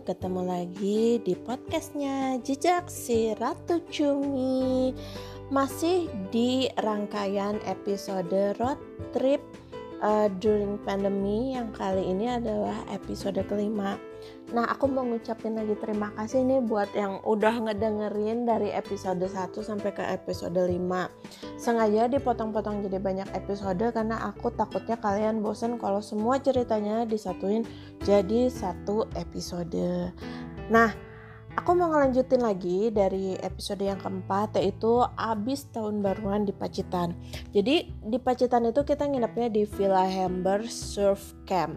ketemu lagi di podcastnya Jejak si Ratu Cumi. Masih di rangkaian episode road trip uh, during pandemi Yang kali ini adalah episode kelima Nah aku mau ngucapin lagi terima kasih nih buat yang udah ngedengerin dari episode 1 sampai ke episode 5 Sengaja dipotong-potong jadi banyak episode karena aku takutnya kalian bosen kalau semua ceritanya disatuin jadi satu episode. Nah, aku mau ngelanjutin lagi dari episode yang keempat yaitu abis tahun baruan di Pacitan. Jadi di Pacitan itu kita nginepnya di Villa Hamber Surf Camp,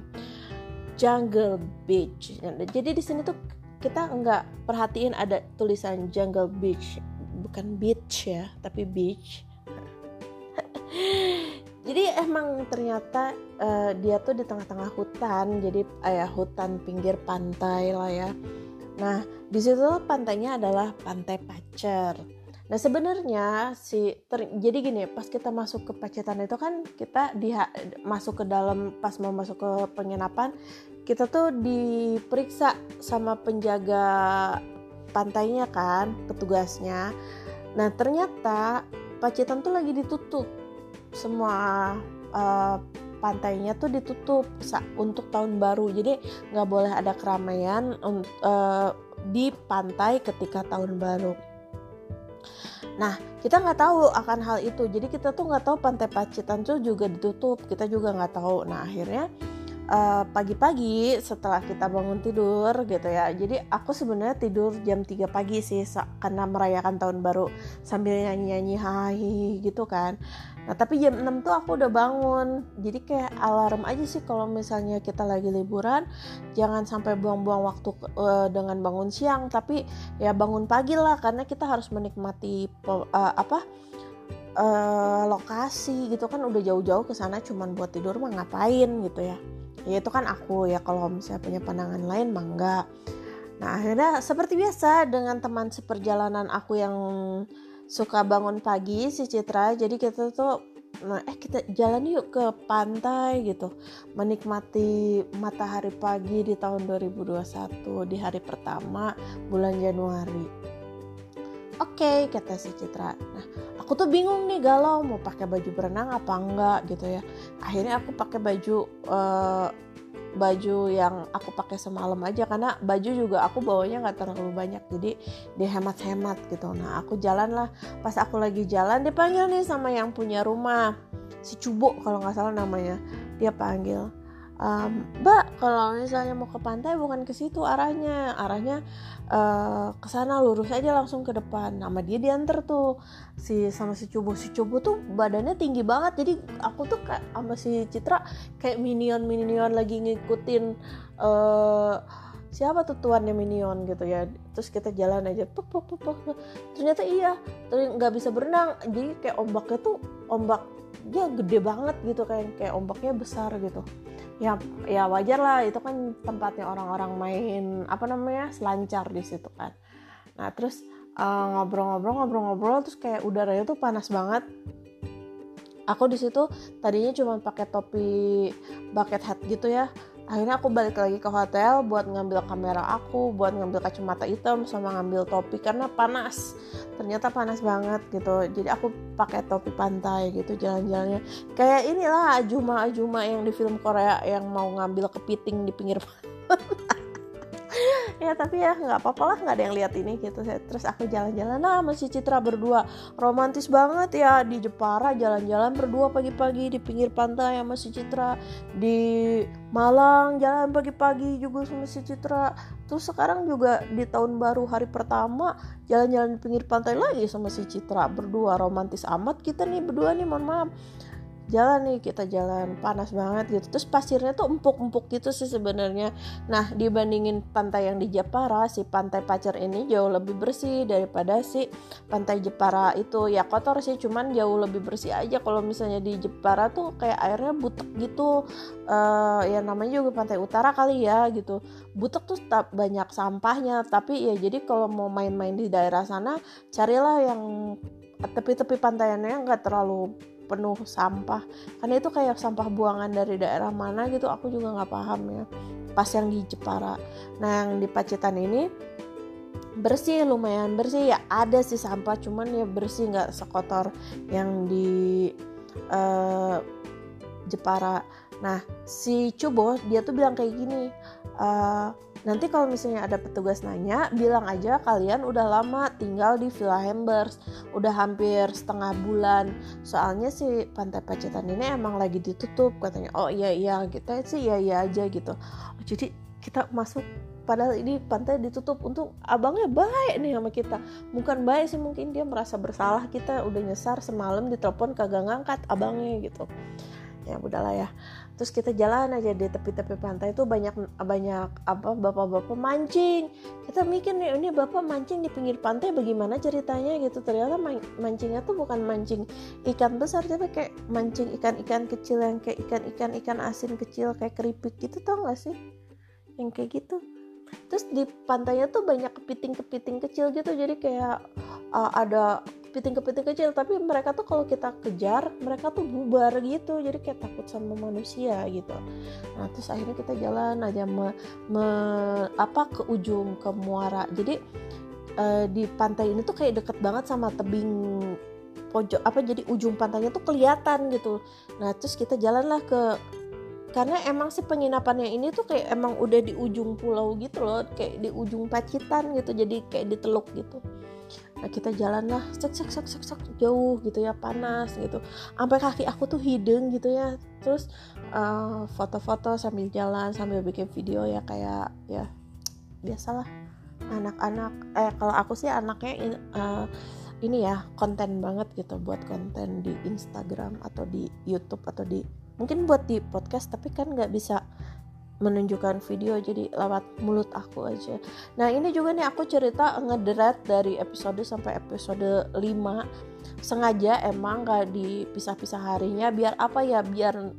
Jungle Beach. Jadi di sini tuh kita nggak perhatiin ada tulisan Jungle Beach, bukan beach ya, tapi beach. jadi emang ternyata uh, dia tuh di tengah-tengah hutan jadi ayah hutan pinggir pantai lah ya nah di situ pantainya adalah pantai Pacer nah sebenarnya si ter, jadi gini pas kita masuk ke Pacitan itu kan kita di masuk ke dalam pas mau masuk ke penginapan kita tuh diperiksa sama penjaga pantainya kan petugasnya. Nah ternyata Pacitan tuh lagi ditutup. Semua uh, pantainya tuh ditutup untuk tahun baru. Jadi nggak boleh ada keramaian uh, di pantai ketika tahun baru nah kita nggak tahu akan hal itu. Jadi kita tuh nggak tahu pantai Pacitan tuh juga ditutup. Kita juga nggak tahu. Nah akhirnya pagi pagi-pagi setelah kita bangun tidur gitu ya. Jadi aku sebenarnya tidur jam 3 pagi sih karena merayakan tahun baru sambil nyanyi-nyanyi hai gitu kan. Nah tapi jam 6 tuh aku udah bangun. Jadi kayak alarm aja sih kalau misalnya kita lagi liburan. Jangan sampai buang-buang waktu uh, dengan bangun siang Tapi ya bangun pagi lah karena kita harus menikmati uh, apa uh, lokasi gitu kan udah jauh-jauh ke sana cuman buat tidur mah ngapain gitu ya. Ya itu kan aku ya kalau misalnya punya pandangan lain mah enggak. Nah akhirnya seperti biasa dengan teman seperjalanan aku yang suka bangun pagi si Citra jadi kita tuh nah eh kita jalan yuk ke pantai gitu. Menikmati matahari pagi di tahun 2021 di hari pertama bulan Januari oke okay, kata si Citra. Nah aku tuh bingung nih galau mau pakai baju berenang apa enggak gitu ya. Akhirnya aku pakai baju uh, baju yang aku pakai semalam aja karena baju juga aku bawanya nggak terlalu banyak jadi dihemat-hemat gitu. Nah aku jalan lah pas aku lagi jalan dipanggil nih sama yang punya rumah. Si Cubo kalau nggak salah namanya. Dia panggil um, kalau misalnya mau ke pantai bukan ke situ arahnya. Arahnya uh, ke sana lurus aja langsung ke depan. Nama dia diantar tuh. Si sama si Cubo si Cubo tuh badannya tinggi banget. Jadi aku tuh kayak sama si Citra kayak minion minion lagi ngikutin uh, siapa tuh tuannya minion gitu ya. Terus kita jalan aja. Puk, puk, puk, puk. ternyata iya. Terus nggak bisa berenang. Jadi kayak ombaknya tuh ombak dia gede banget gitu kayak kayak ombaknya besar gitu ya ya wajar lah itu kan tempatnya orang-orang main apa namanya selancar di situ kan. Nah terus ngobrol-ngobrol-ngobrol-ngobrol terus kayak udaranya tuh panas banget. Aku di situ tadinya cuma pakai topi bucket hat gitu ya akhirnya aku balik lagi ke hotel buat ngambil kamera aku buat ngambil kacamata hitam sama ngambil topi karena panas. Ternyata panas banget gitu. Jadi aku pakai topi pantai gitu jalan-jalannya. Kayak inilah Ajuma Ajuma yang di film Korea yang mau ngambil kepiting di pinggir pantai ya tapi ya nggak apa-apa lah nggak ada yang lihat ini gitu. Terus aku jalan-jalan nah masih Citra berdua. Romantis banget ya di Jepara jalan-jalan berdua pagi-pagi di pinggir pantai sama si Citra. Di Malang jalan pagi-pagi juga sama si Citra. Terus sekarang juga di tahun baru hari pertama jalan-jalan di pinggir pantai lagi sama si Citra berdua. Romantis amat kita nih berdua nih mohon maaf jalan nih kita jalan panas banget gitu. Terus pasirnya tuh empuk-empuk gitu sih sebenarnya. Nah dibandingin pantai yang di Jepara si pantai Pacer ini jauh lebih bersih daripada si pantai Jepara itu. Ya kotor sih cuman jauh lebih bersih aja. Kalau misalnya di Jepara tuh kayak airnya butek gitu. Uh, ya namanya juga pantai utara kali ya gitu. Butek tuh tak banyak sampahnya. Tapi ya jadi kalau mau main-main di daerah sana carilah yang tepi-tepi pantaiannya nggak terlalu penuh sampah. Karena itu kayak sampah buangan dari daerah mana gitu aku juga nggak paham ya. Pas yang di Jepara. Nah yang di Pacitan ini bersih lumayan bersih. Ya ada sih sampah cuman ya bersih nggak sekotor yang di uh, Jepara. Nah si Cubo dia tuh bilang kayak gini uh, nanti kalau misalnya ada petugas nanya bilang aja kalian udah lama tinggal di Villa Hambers. Udah hampir setengah bulan. Soalnya si pantai Pacitan ini emang lagi ditutup. Katanya oh iya iya kita sih iya iya aja gitu. Jadi kita masuk padahal ini pantai ditutup. Untuk abangnya baik nih sama kita. Bukan baik sih mungkin dia merasa bersalah. Kita udah nyesar semalam ditelepon kagak ngangkat abangnya gitu. Ya udahlah ya terus kita jalan aja di tepi-tepi pantai itu banyak banyak apa bapak-bapak mancing. Kita mikir nih ini bapak mancing di pinggir pantai bagaimana ceritanya? Gitu. Ternyata mancingnya tuh bukan mancing ikan besar tapi kayak mancing ikan-ikan kecil yang kayak ikan-ikan ikan asin kecil kayak keripik gitu tau gak sih? Yang kayak gitu. Terus di pantainya tuh banyak kepiting-kepiting kecil gitu. Jadi kayak uh, ada kepiting-kepiting kecil tapi mereka tuh kalau kita kejar mereka tuh bubar gitu. Jadi kayak takut sama manusia gitu. Nah terus akhirnya kita jalan aja me, me apa ke ujung ke muara. Jadi uh, di pantai ini tuh kayak deket banget sama tebing pojok apa jadi ujung pantainya tuh kelihatan gitu. Nah terus kita jalanlah ke karena emang sih penginapannya ini tuh kayak emang udah di ujung pulau gitu loh kayak di ujung Pacitan gitu jadi kayak di teluk gitu nah kita jalan lah cek cek cek cek cek jauh gitu ya panas gitu. Sampai kaki aku tuh hidung gitu ya. Terus uh, foto-foto sambil jalan sambil bikin video ya kayak ya biasalah. Anak-anak eh kalau aku sih anaknya uh, ini ya konten banget gitu buat konten di Instagram atau di YouTube atau di mungkin buat di podcast tapi kan nggak bisa menunjukkan video jadi lewat mulut aku aja. Nah ini juga nih aku cerita ngederet dari episode sampai episode 5 sengaja emang gak dipisah-pisah harinya biar apa ya biar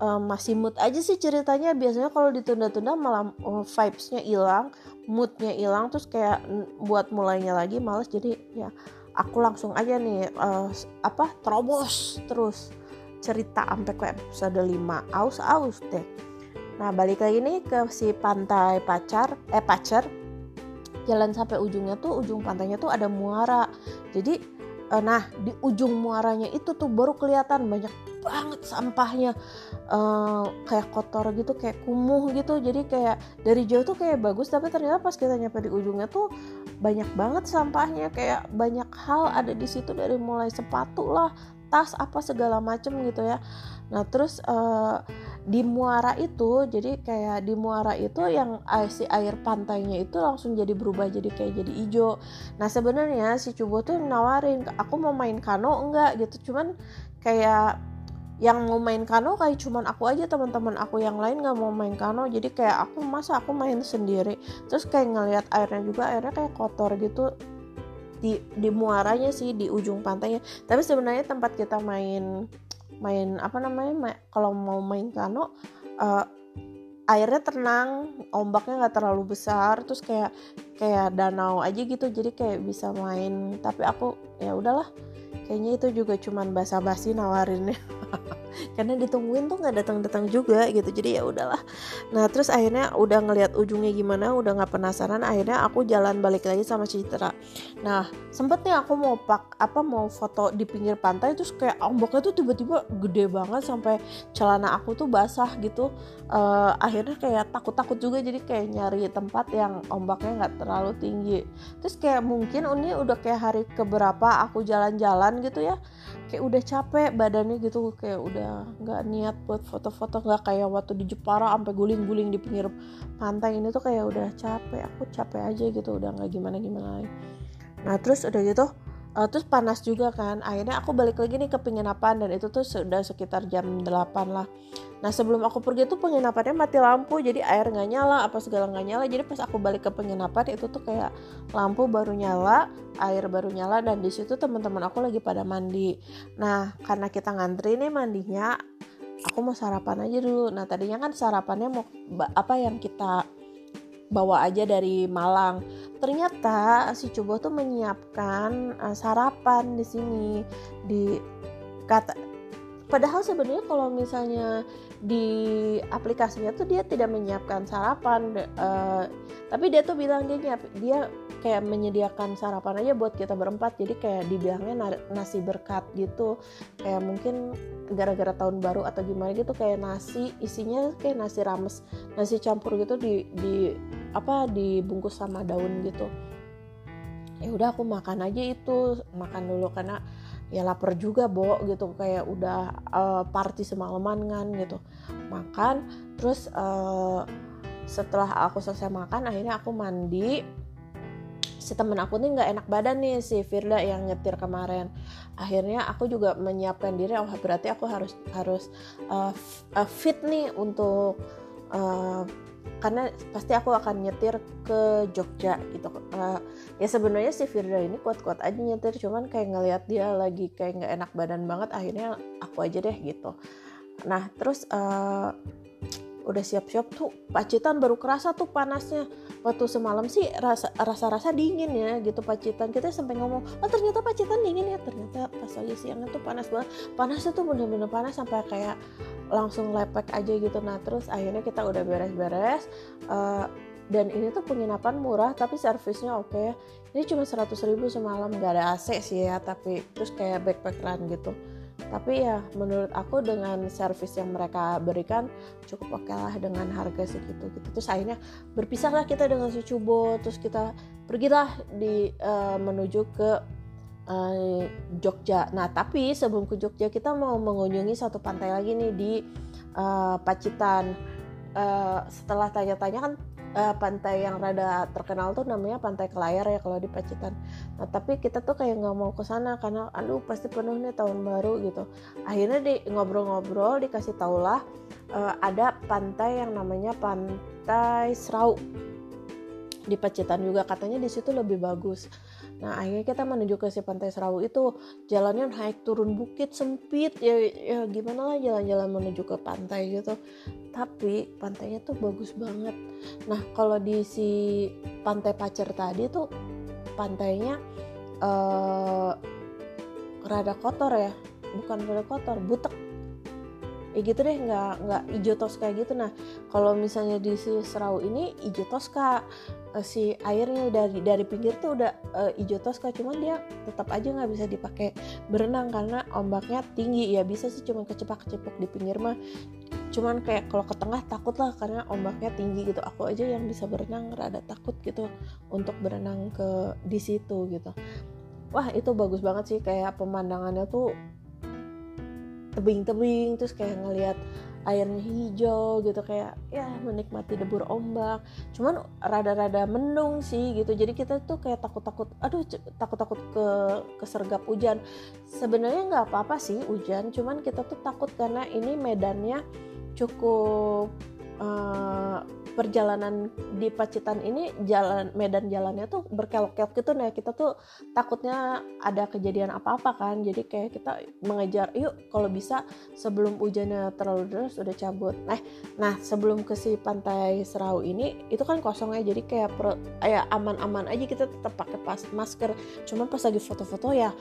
um, masih mood aja sih ceritanya. Biasanya kalau ditunda-tunda malah uh, vibesnya hilang moodnya hilang terus kayak buat mulainya lagi males. Jadi ya aku langsung aja nih uh, apa terobos terus cerita sampai ke episode 5 aus-aus deh nah balik lagi nih ke si pantai pacar eh pacar jalan sampai ujungnya tuh ujung pantainya tuh ada muara. Jadi eh, nah di ujung muaranya itu tuh baru kelihatan banyak banget sampahnya. Uh, kayak kotor gitu kayak kumuh gitu. Jadi kayak dari jauh tuh kayak bagus tapi ternyata pas kita nyampe di ujungnya tuh banyak banget sampahnya. Kayak banyak hal ada di situ dari mulai sepatu lah tas apa segala macem gitu ya nah terus uh, di muara itu jadi kayak di muara itu yang si air pantainya itu langsung jadi berubah jadi kayak jadi hijau. Nah sebenarnya si Cubo tuh nawarin aku mau main kano enggak? Gitu. Cuman kayak yang mau main kano kayak cuman aku aja teman-teman aku yang lain nggak mau main kano. Jadi kayak aku masa aku main sendiri? Terus kayak ngelihat airnya juga airnya kayak kotor gitu di di muaranya sih di ujung pantainya. Tapi sebenarnya tempat kita main main apa namanya ma kalau mau main kano uh, airnya tenang ombaknya nggak terlalu besar terus kayak kayak danau aja gitu jadi kayak bisa main. Tapi aku ya udahlah kayaknya itu juga cuman basa-basi nawarinnya karena ditungguin tuh nggak datang-datang juga gitu jadi ya udahlah. Nah terus akhirnya udah ngelihat ujungnya gimana udah nggak penasaran akhirnya aku jalan balik lagi sama Citra. Nah sempet nih aku mau pak apa mau foto di pinggir pantai terus kayak ombaknya tuh tiba-tiba gede banget sampai celana aku tuh basah gitu. Uh, akhirnya kayak takut-takut juga jadi kayak nyari tempat yang ombaknya nggak terlalu tinggi. Terus kayak mungkin ini udah kayak hari keberapa aku jalan-jalan gitu ya kayak udah capek badannya gitu kayak udah nggak niat buat foto-foto nggak kayak waktu di Jepara sampai guling-guling di pinggir pantai. Ini tuh kayak udah capek aku capek aja gitu udah nggak gimana gimana lagi. Nah terus udah gitu uh, terus panas juga kan. Akhirnya aku balik lagi nih ke penginapan dan itu tuh sudah sekitar jam 8 lah. Nah sebelum aku pergi tuh penginapannya mati lampu jadi air nggak nyala apa segala nggak nyala. Jadi pas aku balik ke penginapan itu tuh kayak lampu baru nyala air baru nyala dan di situ teman-teman aku lagi pada mandi. Nah karena kita ngantri nih mandinya aku mau sarapan aja dulu. Nah tadinya kan sarapannya mau apa yang kita bawa aja dari Malang. Ternyata si Cobo tuh menyiapkan uh, sarapan di sini di kata padahal sebenarnya kalau misalnya di aplikasinya tuh dia tidak menyiapkan sarapan uh, tapi dia tuh bilang dia nyiap dia kayak menyediakan sarapan aja buat kita berempat. Jadi kayak dibilangnya nasi berkat gitu. Kayak mungkin gara-gara tahun baru atau gimana gitu kayak nasi isinya kayak nasi rames nasi campur gitu di di apa dibungkus sama daun gitu. Ya udah aku makan aja itu makan dulu karena ya lapar juga bo gitu. Kayak udah uh, party semalaman kan gitu. Makan terus uh, setelah aku selesai makan akhirnya aku mandi. Si temen aku nih nggak enak badan nih si Firda yang nyetir kemarin. Akhirnya aku juga menyiapkan diri oh berarti aku harus harus uh, fit nih untuk uh, karena pasti aku akan nyetir ke Jogja gitu. Uh, ya sebenarnya si Firda ini kuat-kuat aja nyetir cuman kayak ngelihat dia lagi kayak nggak enak badan banget akhirnya aku aja deh gitu. Nah terus uh, udah siap-siap tuh Pacitan baru kerasa tuh panasnya. Waktu semalam sih rasa rasa dingin ya gitu Pacitan. Kita sampai ngomong oh ternyata Pacitan dingin ya. Ternyata pas lagi siangnya tuh panas banget. Panasnya tuh bener-bener panas sampai kayak langsung lepek aja gitu. Nah terus akhirnya kita udah beres-beres uh, dan ini tuh penginapan murah tapi servisnya oke. Okay. ini cuma 100 ribu semalam gak ada AC sih ya tapi terus kayak backpackeran gitu. Tapi ya menurut aku dengan servis yang mereka berikan cukup oke okay lah dengan harga segitu gitu. Terus akhirnya berpisahlah kita dengan si Cubo terus kita pergilah di uh, menuju ke uh, Jogja nah tapi sebelum ke Jogja kita mau mengunjungi satu pantai lagi nih di uh, Pacitan uh, setelah tanya-tanya kan uh, pantai yang rada terkenal tuh namanya pantai Kelayar ya kalau di Pacitan. Nah tapi kita tuh kayak nggak mau ke sana karena aduh pasti penuh nih tahun baru gitu. Akhirnya di ngobrol-ngobrol dikasih lah uh, ada pantai yang namanya Pantai Serau di Pacitan juga katanya di situ lebih bagus. Nah akhirnya kita menuju ke si Pantai Serawu itu. Jalannya naik turun bukit sempit. Ya, ya gimana lah jalan-jalan menuju ke pantai gitu. Tapi pantainya tuh bagus banget. Nah kalau di si Pantai Pacer tadi tuh pantainya uh, rada kotor ya, bukan rada kotor, butek. Ya gitu deh nggak nggak hijau toska gitu. Nah kalau misalnya di si serau ini hijau toska uh, si airnya dari dari pinggir tuh udah uh, hijau toska cuman dia tetap aja nggak bisa dipakai berenang karena ombaknya tinggi. Ya bisa sih cuman kecepak kecepok di pinggir mah. Cuman kayak kalau ke tengah takut lah karena ombaknya tinggi gitu. Aku aja yang bisa berenang rada takut gitu untuk berenang ke di situ gitu. Wah itu bagus banget sih. Kayak pemandangannya tuh tebing-tebing terus kayak ngelihat airnya hijau gitu kayak ya menikmati debur ombak. Cuman rada-rada mendung sih gitu. Jadi kita tuh kayak takut-takut aduh takut-takut ke kesergap hujan. Sebenarnya nggak apa-apa sih hujan cuman kita tuh takut karena ini medannya cukup uh, perjalanan di Pacitan ini jalan medan jalannya tuh berkelok-kelok gitu nah kita tuh takutnya ada kejadian apa-apa kan. Jadi kayak kita mengejar yuk kalau bisa sebelum hujannya terlalu deras udah cabut. Nah nah sebelum ke si pantai Serau ini itu kan kosong ya jadi kayak per, ya aman-aman aja kita tetap pakai pas masker. Cuma pas lagi foto-foto ya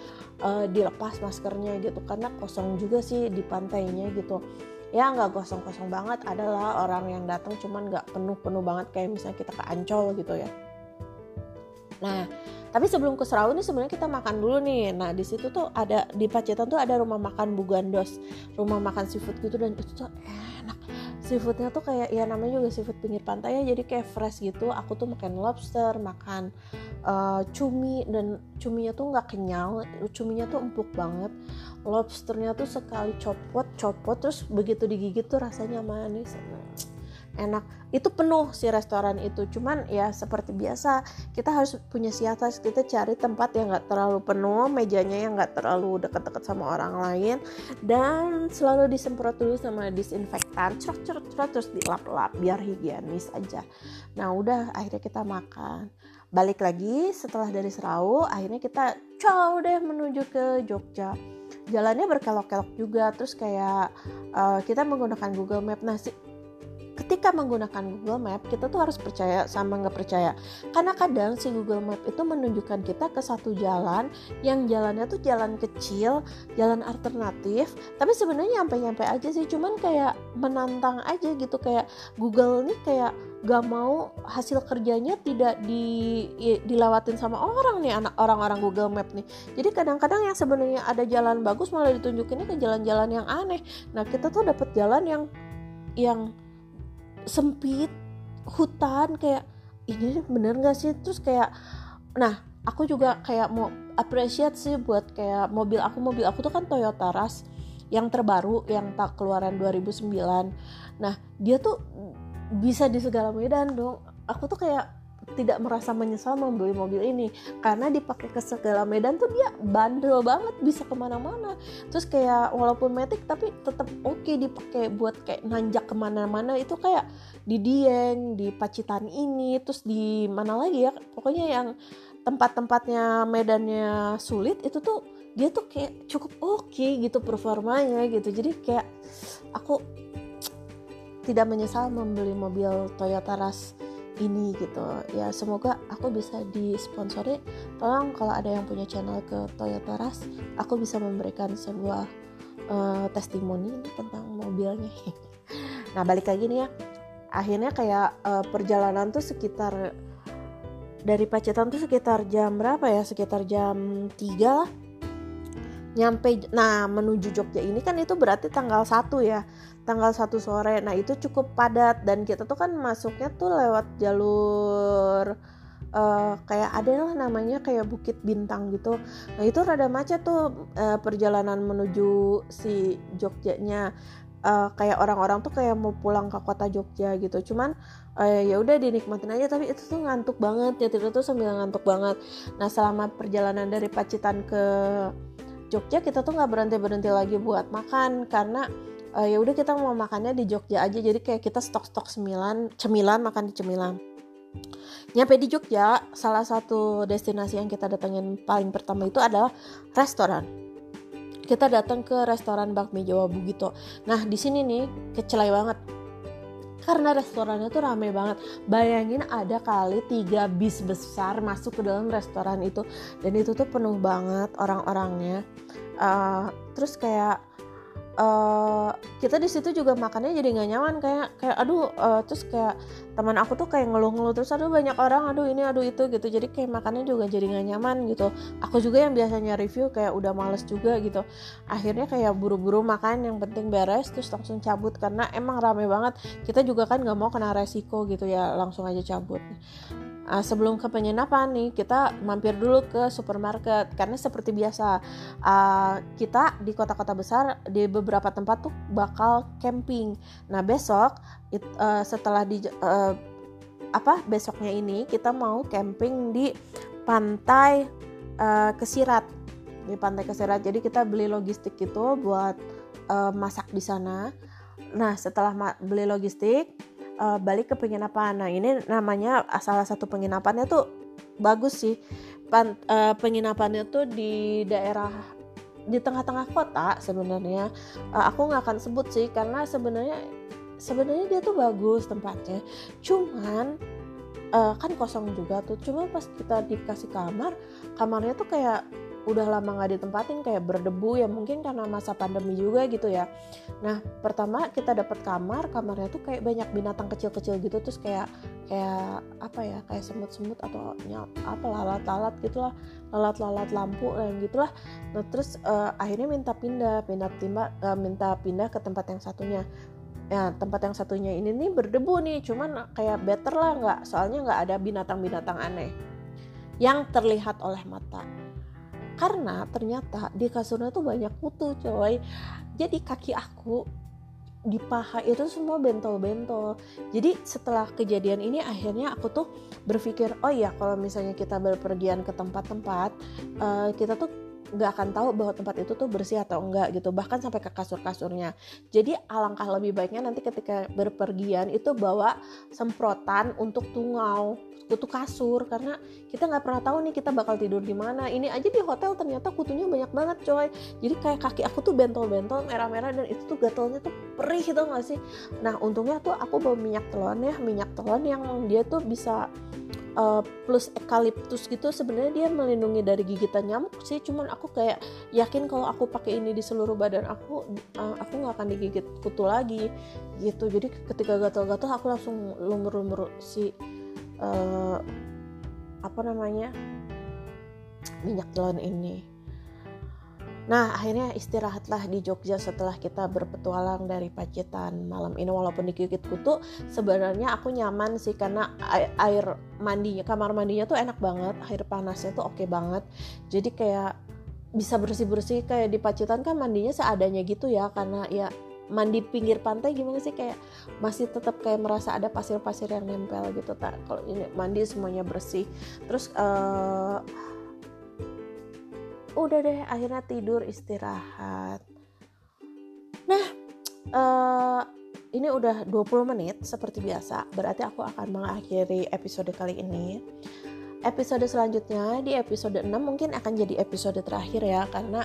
uh, dilepas maskernya gitu karena kosong juga sih di pantainya gitu ya nggak kosong-kosong banget. Adalah orang yang datang cuman nggak penuh-penuh banget kayak misalnya kita ke Ancol gitu ya. Nah tapi sebelum ke Serau ini sebenarnya kita makan dulu nih. Nah di situ tuh ada di Pacitan tuh ada rumah makan Bugandos. Rumah makan seafood gitu dan itu tuh enak seafoodnya tuh kayak ya namanya juga seafood pinggir pantai ya jadi kayak fresh gitu. Aku tuh makan lobster makan uh, cumi dan cuminya tuh nggak kenyal cuminya tuh empuk banget. Lobsternya tuh sekali copot copot terus begitu digigit tuh rasanya manis enak. Itu penuh si restoran itu. Cuman ya seperti biasa kita harus punya siasat. Kita cari tempat yang nggak terlalu penuh mejanya yang nggak terlalu deket-deket sama orang lain. Dan selalu disemprot dulu sama disinfektan. Cerot cerot cerot terus dilap-lap biar higienis aja. Nah udah akhirnya kita makan. Balik lagi setelah dari Serau akhirnya kita cow deh menuju ke Jogja. Jalannya berkelok-kelok juga. Terus kayak uh, kita menggunakan Google Map. Nah si, ketika menggunakan Google Map kita tuh harus percaya sama nggak percaya. Karena kadang si Google Map itu menunjukkan kita ke satu jalan yang jalannya tuh jalan kecil jalan alternatif tapi sebenarnya nyampe-nyampe aja sih. Cuman kayak menantang aja gitu kayak Google nih kayak gak mau hasil kerjanya tidak di dilewatin sama orang nih anak orang-orang Google Map nih. Jadi kadang-kadang yang sebenarnya ada jalan bagus malah ditunjukinnya ke jalan-jalan yang aneh. Nah kita tuh dapat jalan yang yang sempit hutan kayak ini bener gak sih? Terus kayak nah aku juga kayak mau appreciate sih buat kayak mobil aku. Mobil aku tuh kan Toyota Rush yang terbaru yang tak keluaran 2009 nah dia tuh bisa di segala medan dong. Aku tuh kayak tidak merasa menyesal membeli mobil ini. Karena dipakai ke segala medan tuh dia bandel banget bisa ke mana-mana. Terus kayak walaupun metik tapi tetap oke okay dipakai buat kayak nanjak ke mana-mana. Itu kayak di Dieng di Pacitan ini terus di mana lagi ya? Pokoknya yang tempat-tempatnya medannya sulit itu tuh dia tuh kayak cukup oke okay gitu performanya gitu. Jadi kayak aku tidak menyesal membeli mobil Toyota Rush ini gitu. Ya semoga aku bisa disponsori. Tolong kalau ada yang punya channel ke Toyota Rush aku bisa memberikan sebuah uh, testimoni tentang mobilnya. Nah balik lagi nih ya. Akhirnya kayak uh, perjalanan tuh sekitar dari Pacitan tuh sekitar jam berapa ya? Sekitar jam 3 lah nyampe nah menuju Jogja ini kan itu berarti tanggal 1 ya tanggal 1 sore. Nah itu cukup padat dan kita tuh kan masuknya tuh lewat jalur uh, kayak ada lah namanya kayak Bukit Bintang gitu. Nah itu rada macet tuh uh, perjalanan menuju si Jogjanya. Uh, kayak orang-orang tuh kayak mau pulang ke kota Jogja gitu. Cuman uh, ya udah dinikmatin aja. Tapi itu tuh ngantuk banget. Ya itu tuh sambil ngantuk banget. Nah selama perjalanan dari Pacitan ke Jogja kita tuh nggak berhenti berhenti lagi buat makan karena uh, ya udah kita mau makannya di Jogja aja. Jadi kayak kita stok-stok cemilan cemilan makan di cemilan. Nyampe di Jogja salah satu destinasi yang kita datengin paling pertama itu adalah restoran. Kita datang ke restoran bakmi Jawa Bugito. Nah di sini nih kecelai banget karena restorannya tuh rame banget. Bayangin ada kali tiga bis besar masuk ke dalam restoran itu. Dan itu tuh penuh banget orang-orangnya. Uh, terus kayak uh, kita di situ juga makannya jadi nggak nyaman kayak kayak aduh uh, terus kayak teman aku tuh kayak ngeluh-ngeluh terus aduh banyak orang aduh ini aduh itu gitu. Jadi kayak makannya juga jadi nggak nyaman gitu. Aku juga yang biasanya review kayak udah males juga gitu. Akhirnya kayak buru-buru makan yang penting beres terus langsung cabut. Karena emang rame banget. Kita juga kan nggak mau kena resiko gitu ya langsung aja cabut uh, sebelum ke penginapan nih kita mampir dulu ke supermarket karena seperti biasa uh, kita di kota-kota besar di beberapa tempat tuh bakal camping. Nah besok it, uh, setelah di uh, apa besoknya ini kita mau camping di pantai uh, Kesirat di pantai Kesirat. Jadi kita beli logistik itu buat uh, masak di sana. Nah setelah beli logistik uh, balik ke penginapan. Nah ini namanya salah satu penginapannya tuh bagus sih. Pan, uh, penginapannya tuh di daerah di tengah-tengah kota sebenarnya. Uh, aku nggak akan sebut sih karena sebenarnya sebenarnya dia tuh bagus tempatnya. Cuman uh, kan kosong juga tuh. Cuma pas kita dikasih kamar, kamarnya tuh kayak udah lama nggak ditempatin kayak berdebu ya mungkin karena masa pandemi juga gitu ya. Nah pertama kita dapat kamar kamarnya tuh kayak banyak binatang kecil-kecil gitu terus kayak kayak apa ya kayak semut-semut atau apa lalat-lalat gitulah lalat-lalat lampu dan gitulah. Nah terus uh, akhirnya minta pindah pindah timba, uh, minta pindah ke tempat yang satunya. Ya tempat yang satunya ini nih berdebu nih cuman kayak better lah nggak soalnya nggak ada binatang-binatang aneh yang terlihat oleh mata karena ternyata di kasurnya tuh banyak kutu coy. Jadi kaki aku di paha itu semua bentol-bentol. Jadi setelah kejadian ini akhirnya aku tuh berpikir, oh ya kalau misalnya kita berpergian ke tempat-tempat, uh, kita tuh nggak akan tahu bahwa tempat itu tuh bersih atau enggak gitu. Bahkan sampai ke kasur-kasurnya. Jadi alangkah lebih baiknya nanti ketika berpergian itu bawa semprotan untuk tungau kutu kasur karena kita nggak pernah tahu nih kita bakal tidur di mana. Ini aja di hotel ternyata kutunya banyak banget coy. Jadi kayak kaki aku tuh bentol-bentol merah-merah dan itu tuh gatalnya tuh perih gitu nggak sih? Nah untungnya tuh aku bawa minyak telon ya minyak telon yang dia tuh bisa uh, plus eukaliptus gitu. Sebenarnya dia melindungi dari gigitan nyamuk sih cuman aku kayak yakin kalau aku pakai ini di seluruh badan aku uh, aku nggak akan digigit kutu lagi gitu. Jadi ketika gatal-gatal aku langsung lumur-lumur si uh, apa namanya minyak telon ini. Nah akhirnya istirahatlah di Jogja setelah kita berpetualang dari Pacitan malam ini walaupun digigit kutu sebenarnya aku nyaman sih karena air mandinya kamar mandinya tuh enak banget air panasnya tuh oke okay banget jadi kayak bisa bersih bersih kayak di Pacitan kan mandinya seadanya gitu ya karena ya mandi pinggir pantai gimana sih? Kayak masih tetap kayak merasa ada pasir-pasir yang nempel gitu tak kalau ini mandi semuanya bersih. Terus uh, udah deh akhirnya tidur istirahat. Nah uh, ini udah 20 menit seperti biasa. Berarti aku akan mengakhiri episode kali ini. Episode selanjutnya di episode 6 mungkin akan jadi episode terakhir ya karena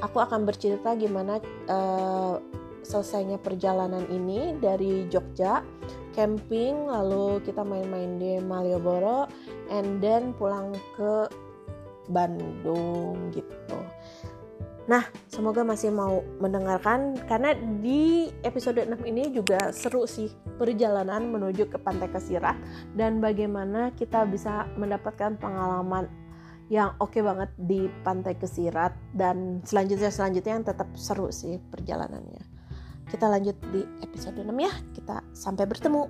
aku akan bercerita gimana uh, selesainya perjalanan ini dari Jogja camping lalu kita main-main di Malioboro and then pulang ke Bandung gitu. Nah, semoga masih mau mendengarkan karena di episode 6 ini juga seru sih perjalanan menuju ke Pantai Kesirat dan bagaimana kita bisa mendapatkan pengalaman yang oke okay banget di Pantai Kesirat dan selanjutnya selanjutnya yang tetap seru sih perjalanannya. Kita lanjut di episode 6 ya. Kita sampai bertemu.